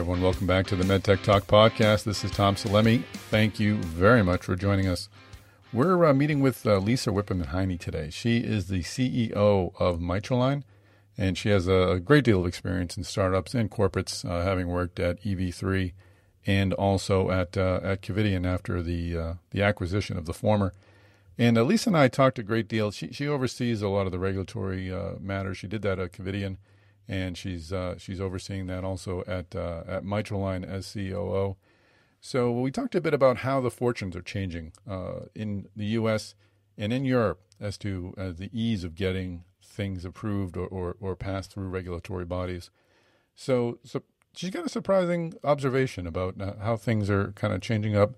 everyone. Welcome back to the MedTech Talk podcast. This is Tom Salemi. Thank you very much for joining us. We're uh, meeting with uh, Lisa Wipperman Heine today. She is the CEO of Mitralign, and she has a, great deal of experience in startups and corporates, uh, having worked at EV3 and also at uh, at Covidien after the uh, the acquisition of the former. And uh, Lisa and I talked a great deal. She she oversees a lot of the regulatory matters. She did that at Covidien and she's uh, she's overseeing that also at uh, at Mitralign as COO. So we talked a bit about how the fortunes are changing uh, in the U.S. and in Europe as to uh, the ease of getting things approved or, or, or passed through regulatory bodies. So, so she's got a surprising observation about uh, how things are kind of changing up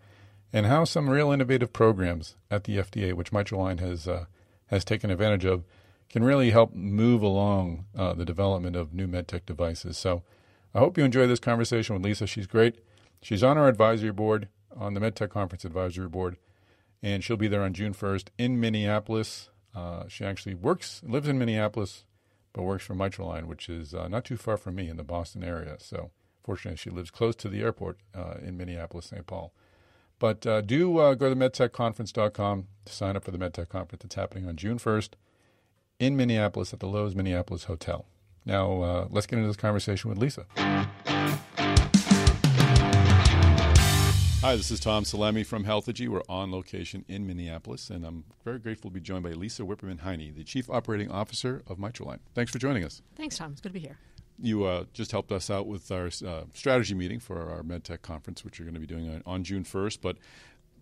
and how some real innovative programs at the FDA, which Mitralign has uh, has taken advantage of, can really help move along uh, the development of new medtech devices. So I hope you enjoy this conversation with Lisa. She's great. She's on our advisory board, on the MedTech Conference Advisory Board, and she'll be there on June 1st in Minneapolis. Uh, she actually works, lives in Minneapolis, but works for Mitralign, which is uh, not too far from me in the Boston area. So fortunately, she lives close to the airport uh, in Minneapolis, St. Paul. But uh, do uh, go to medtechconference.com to sign up for the MedTech Conference. that's happening on June 1st in Minneapolis at the Loews Minneapolis Hotel. Now, uh, let's get into this conversation with Lisa. Hi, this is Tom Salemi from Healthegy. We're on location in Minneapolis, and I'm very grateful to be joined by Lisa Wipperman Heine, the Chief Operating Officer of Mitralign. Thanks for joining us. Thanks, Tom. It's good to be here. You uh, just helped us out with our uh, strategy meeting for our MedTech conference, which you're going to be doing on, on June 1st. But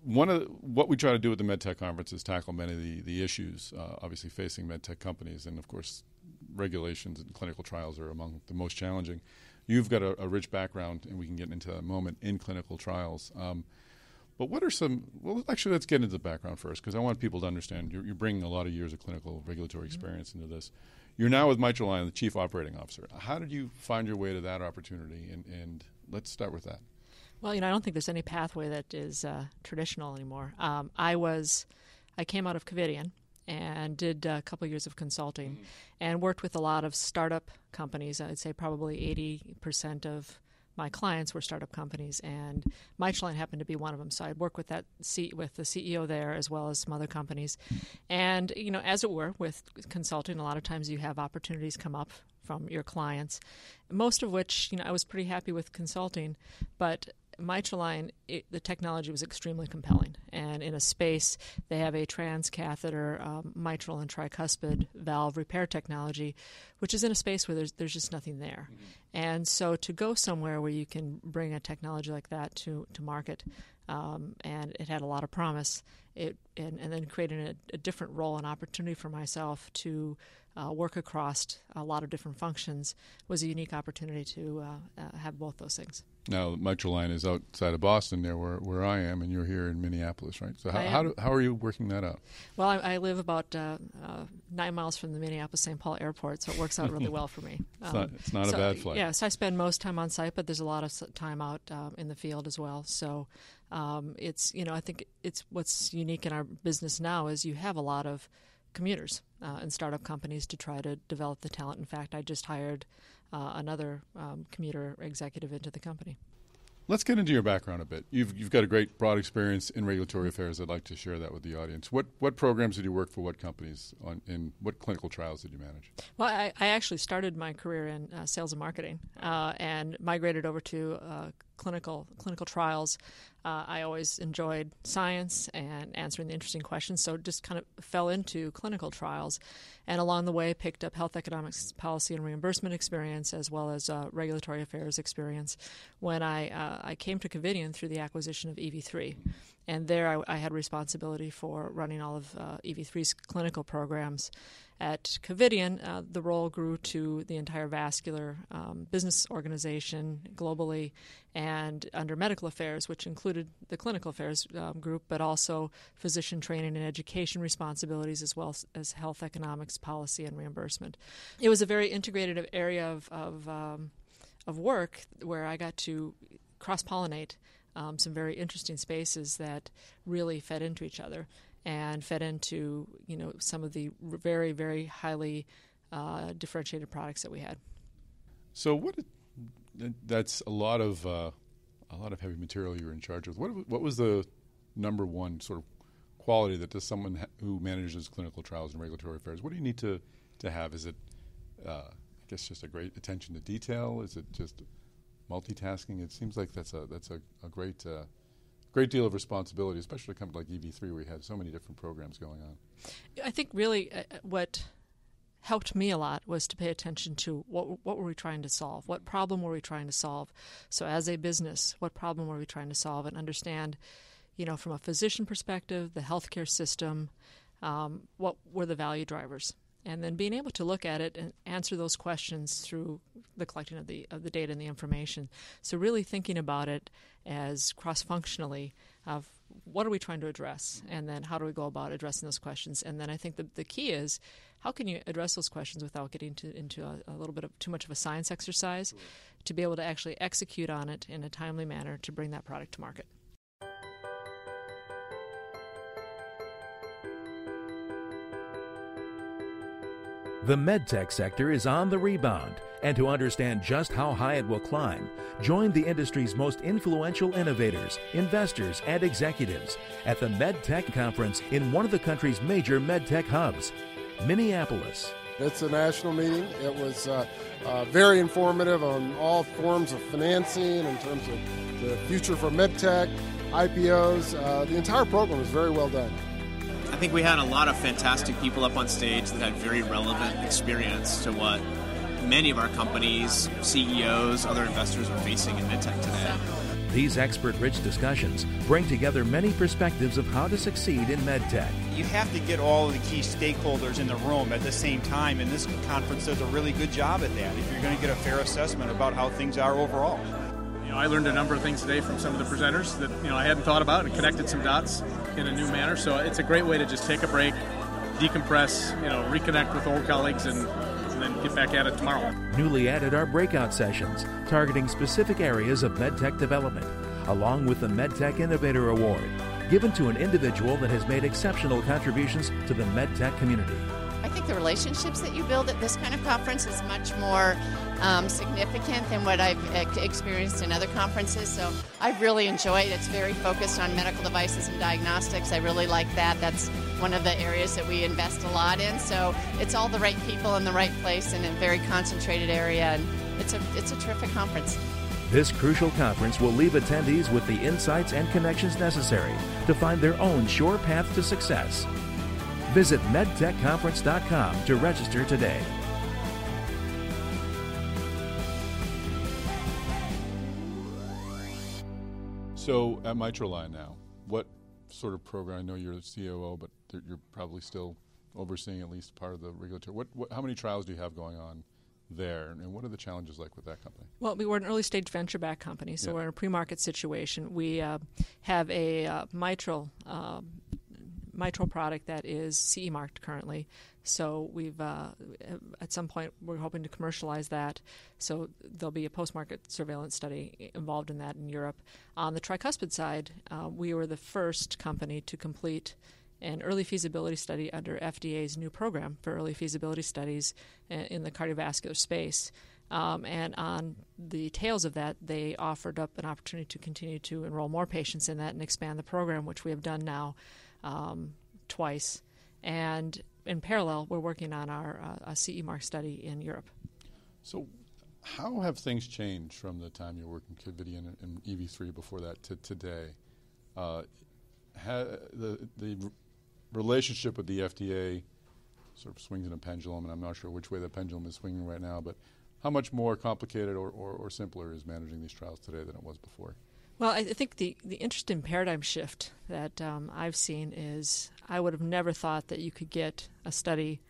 one of the, what we try to do at the MedTech conference is tackle many of the, the issues, uh, obviously facing MedTech companies, and of course, regulations and clinical trials are among the most challenging. You've got a, a rich background, and we can get into that moment in clinical trials. Um, but what are some? Well, actually, let's get into the background first because I want people to understand. You're, you're, bringing a lot of years of clinical regulatory mm-hmm. experience mm-hmm. into this. You're now with Mitralign, the chief operating officer. How did you find your way to that opportunity? And, and let's start with that. Well, you know, I don't think there's any pathway that is uh, traditional anymore. Um, I was, I came out of Covidien and did a couple years of consulting mm-hmm. and worked with a lot of startup companies. I'd say probably 80% of my clients were startup companies, and Mitralign happened to be one of them. So I'd work with that C- with the CEO there as well as some other companies, and you know, as it were, with consulting, a lot of times you have opportunities come up from your clients, most of which you know I was pretty happy with consulting, but Mitralign, it, the technology was extremely compelling. And in a space, they have a transcatheter um, mitral and tricuspid valve repair technology, which is in a space where there's, there's just nothing there. Mm-hmm. And so to go somewhere where you can bring a technology like that to, to market, um, and it had a lot of promise, it, and, and then creating a, a different role and opportunity for myself to uh, work across a lot of different functions was a unique opportunity to uh, uh, have both those things. Now, Mitralign is outside of Boston, there where, where I am, and you're here in Minneapolis, right? So, how, how, do, how, are you working that out? Well, I, I live about uh, uh, nine miles from the Minneapolis St. Paul airport, so it works out really well for me. it's not, it's not so, a bad flight. Yeah, so I spend most time on site, but there's a lot of time out um, in the field as well. So, um, it's, you know, I think it's what's unique in our business now is you have a lot of commuters uh, and startup companies to try to develop the talent. In fact, I just hired uh, another um, commuter executive into the company. Let's get into your background a bit. You've, you've got a great broad experience in regulatory affairs. I'd like to share that with the audience. What, what programs did you work for? What companies? On, in what clinical trials did you manage? Well, I, I actually started my career in uh, sales and marketing uh, and migrated over to uh, clinical clinical trials. Uh, I always enjoyed science and answering the interesting questions, so just kind of fell into clinical trials, and along the way picked up health economics policy and reimbursement experience as well as uh, regulatory affairs experience. When I uh, I came to Covidien through the acquisition of EV3, and there I, I had responsibility for running all of uh, EV3's clinical programs at Covidien, uh, the role grew to the entire vascular um, business organization globally and under medical affairs, which included the clinical affairs um, group, but also physician training and education responsibilities, as well as health economics, policy, and reimbursement. It was a very integrated area of, of, um, of work where I got to cross pollinate um, some very interesting spaces that really fed into each other and fed into you know some of the very very highly uh, differentiated products that we had. So what that's a lot of uh, a lot of heavy material you're in charge of. What what was the number one sort of quality that does someone who manages clinical trials and regulatory affairs? What do you need to to have? Is it uh, I guess just a great attention to detail? Is it just multitasking? It seems like that's a that's a, a great uh, great deal of responsibility, especially a company like EV3 where you have so many different programs going on. I think really uh, what helped me a lot was to pay attention to what what were we trying to solve, what problem were we trying to solve. So as a business, what problem were we trying to solve, and understand, you know, from a physician perspective, the healthcare system, um, what were the value drivers, and then being able to look at it and answer those questions through the collecting of the of the data and the information. So really thinking about it as cross functionally of what are we trying to address, and then how do we go about addressing those questions. And then I think the the key is how can you address those questions without getting to, into a, a little bit of too much of a science exercise, to be able to actually execute on it in a timely manner to bring that product to market. The medtech sector is on the rebound, and to understand just how high it will climb, join the industry's most influential innovators, investors, and executives at the MedTech Conference in one of the country's major medtech hubs, Minneapolis. It's a national meeting. It was uh, uh, very informative on all forms of financing in terms of the future for medtech, IPOs. Uh, the entire program was very well done. I think we had a lot of fantastic people up on stage that had very relevant experience to what many of our companies, CEOs, other investors are facing in medtech today. These expert rich discussions bring together many perspectives of how to succeed in medtech. You have to get all of the key stakeholders in the room at the same time, and this conference does a really good job at that if you're going to get a fair assessment about how things are overall. You know, I learned a number of things today from some of the presenters that you know I hadn't thought about and connected some dots in a new manner. So it's a great way to just take a break, decompress, you know, reconnect with old colleagues, and, and then get back at it tomorrow. Newly added are breakout sessions targeting specific areas of medtech development, along with the MedTech Innovator Award, given to an individual that has made exceptional contributions to the medtech community. I think the relationships that you build at this kind of conference is much more um, significant than what I've experienced in other conferences. So I've really enjoyed. It. It's very focused on medical devices and diagnostics. I really like that. That's one of the areas that we invest a lot in. So it's all the right people in the right place in a very concentrated area, and it's a it's a terrific conference. This crucial conference will leave attendees with the insights and connections necessary to find their own sure path to success. Visit medtechconference.com to register today. So at Mitralign now, what sort of program? I know you're the COO, but you're probably still overseeing at least part of the regulatory. What, what, how many trials do you have going on there, and what are the challenges like with that company? Well, we were an early stage venture backed company, so yeah. we're in a pre market situation. We uh, have a uh, mitral. Uh, mitral product that is CE marked currently. So we've uh, at some point we're hoping to commercialize that. So there'll be a post-market surveillance study involved in that in Europe. On the tricuspid side, uh, we were the first company to complete an early feasibility study under FDA's new program for early feasibility studies in the cardiovascular space. Um, and on the tails of that, they offered up an opportunity to continue to enroll more patients in that and expand the program, which we have done now um, twice. And in parallel, we're working on our uh, CE mark study in Europe. So, how have things changed from the time you were working Covidien and EV3 before that to today? Uh, the the relationship with the FDA sort of swings in a pendulum, and I'm not sure which way the pendulum is swinging right now, but how much more complicated or, or, or simpler is managing these trials today than it was before? Well, I think the, the interesting paradigm shift that um, I've seen is I would have never thought that you could get a study,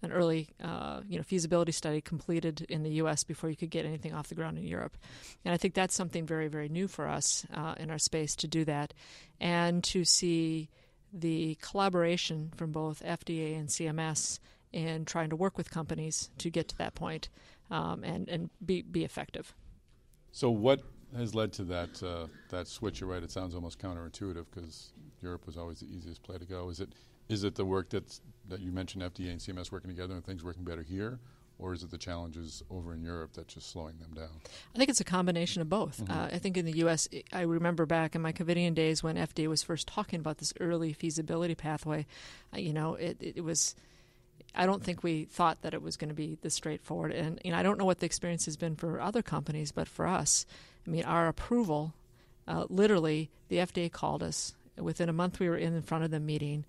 an early uh, you know feasibility study completed in the U.S. before you could get anything off the ground in Europe, and I think that's something very very new for us uh, in our space to do that, and to see the collaboration from both FDA and CMS in trying to work with companies to get to that point, um, and and be be effective. So what has led to that uh, that switch? You're right. It sounds almost counterintuitive because Europe was always the easiest play to go. Is it is it the work that's that you mentioned FDA and CMS working together and things working better here, or is it the challenges over in Europe that's just slowing them down? I think it's a combination of both. Mm-hmm. Uh, I think in the U.S., I remember back in my Covidien days when FDA was first talking about this early feasibility pathway. Uh, you know, it, it was. I don't think we thought that it was going to be this straightforward, and you know, I don't know what the experience has been for other companies, but for us, I mean, our approval, uh, literally, the FDA called us within a month. We were in front of them meeting.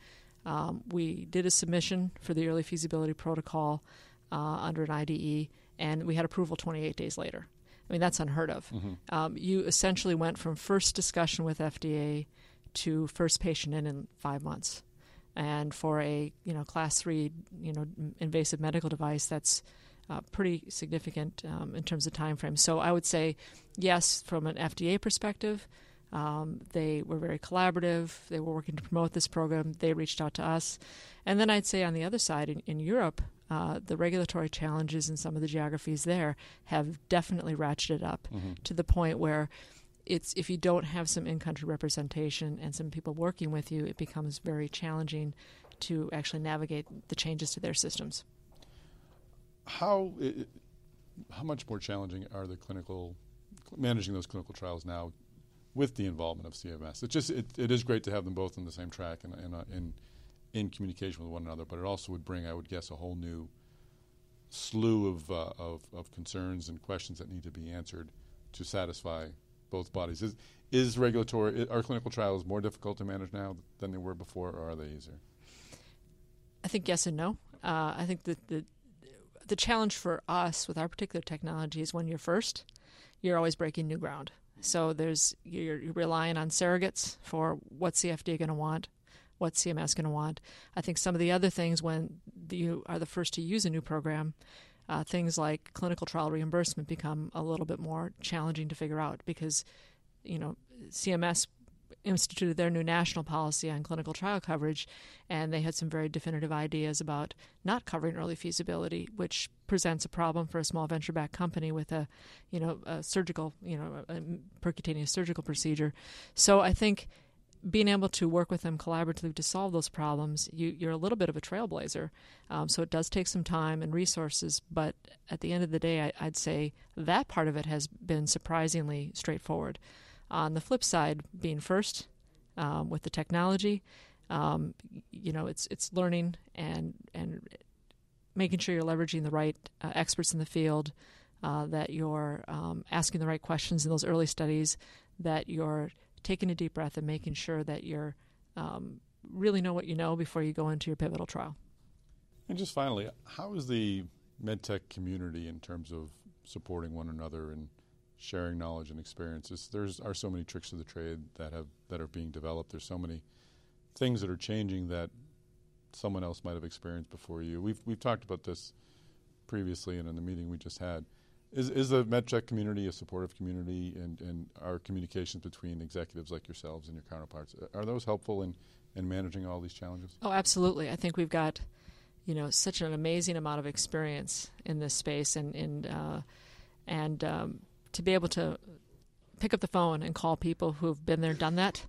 Um, we did a submission for the early feasibility protocol uh, under an IDE, and we had approval 28 days later. I mean, that's unheard of. Mm-hmm. Um, you essentially went from first discussion with FDA to first patient in in five months, and for a you know class three you know invasive medical device, that's uh, pretty significant um, in terms of time frame. So I would say, yes, from an FDA perspective, um, they were very collaborative. They were working to promote this program. They reached out to us. And then I'd say on the other side, in, in Europe, uh, the regulatory challenges in some of the geographies there have definitely ratcheted up mm-hmm. to the point where it's if you don't have some in-country representation and some people working with you, it becomes very challenging to actually navigate the changes to their systems. How how much more challenging are the clinical managing those clinical trials now with the involvement of CMS. It's just it, it is great to have them both on the same track and, uh, in in communication with one another. But it also would bring, I would guess, a whole new slew of uh, of, of concerns and questions that need to be answered to satisfy both bodies. Is is regulatory are clinical trials more difficult to manage now than they were before, or are they easier? I think yes and no. Uh, I think that the the challenge for us with our particular technology is when you're first, you're always breaking new ground. So there's you're, you're relying on surrogates for what's the FDA going to want, what's CMS going to want. I think some of the other things when you are the first to use a new program, uh, things like clinical trial reimbursement become a little bit more challenging to figure out because you know CMS instituted their new national policy on clinical trial coverage, and they had some very definitive ideas about not covering early feasibility, which presents a problem for a small venture-backed company with a, you know, a surgical, you know, a percutaneous surgical procedure. So I think being able to work with them collaboratively to solve those problems, you, are a little bit of a trailblazer. Um, so it does take some time and resources, but at the end of the day, I, would say that part of it has been surprisingly straightforward. On the flip side, being first um, with the technology, um, you know, it's it's learning and and making sure you're leveraging the right uh, experts in the field, uh, that you're um, asking the right questions in those early studies, that you're taking a deep breath and making sure that you're um, really know what you know before you go into your pivotal trial. And just finally, how is the medtech community in terms of supporting one another and sharing knowledge and experiences. There's are so many tricks of the trade that have that are being developed. There's so many things that are changing that someone else might have experienced before you. We've we've talked about this previously and in the meeting we just had. Is is the MedTech community a supportive community and, and our communications between executives like yourselves and your counterparts are those helpful in, in managing all these challenges? Oh, absolutely. I think we've got you know such an amazing amount of experience in this space and and uh, and um, to be able to pick up the phone and call people who've been there, done that,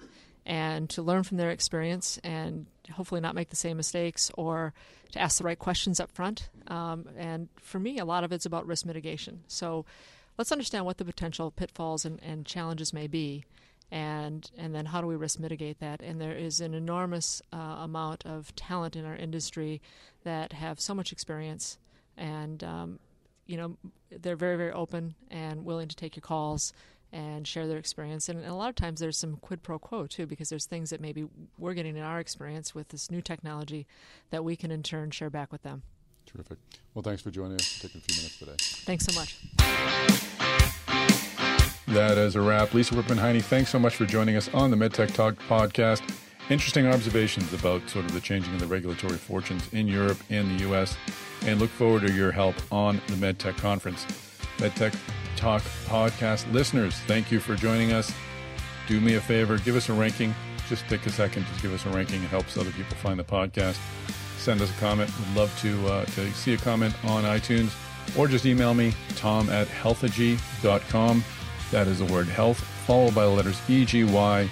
and to learn from their experience and hopefully not make the same mistakes or to ask the right questions up front. Um, and for me, a lot of it's about risk mitigation. So let's understand what the potential pitfalls and, and challenges may be. And and then how do we risk mitigate that? And there is an enormous uh, amount of talent in our industry that have so much experience and um, you know, they're very, very open and willing to take your calls and share their experience. And, a lot of times there's some quid pro quo too, because there's things that maybe we're getting in our experience with this new technology that we can in turn share back with them. Terrific. Well, thanks for joining us, taking a few minutes today. Thanks so much. That is a wrap. Lisa Wipperman Heine, thanks so much for joining us on the MedTech Talk podcast. Interesting observations about sort of the changing of the regulatory fortunes in Europe and the U.S and look forward to your help on the MedTech conference. MedTech Talk podcast listeners, thank you for joining us. Do me a favor, give us a ranking. Just take a second, just give us a ranking. It helps other people find the podcast. Send us a comment. We'd love to uh, to see a comment on iTunes, or just email me tom at healthegy.com. That is the word health followed by the letters eg.y.com,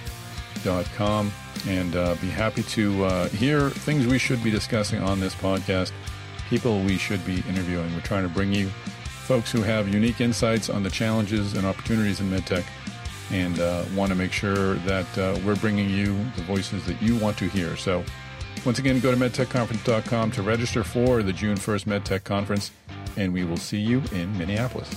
and uh, be happy to uh, hear things we should be discussing on this podcast people we should be interviewing. We're trying to bring you folks who have unique insights on the challenges and opportunities in medtech and uh, want to make sure that uh, we're bringing you the voices that you want to hear. So, once again, go to medtechconference.com to register for the June 1st MedTech Conference, and we will see you in Minneapolis.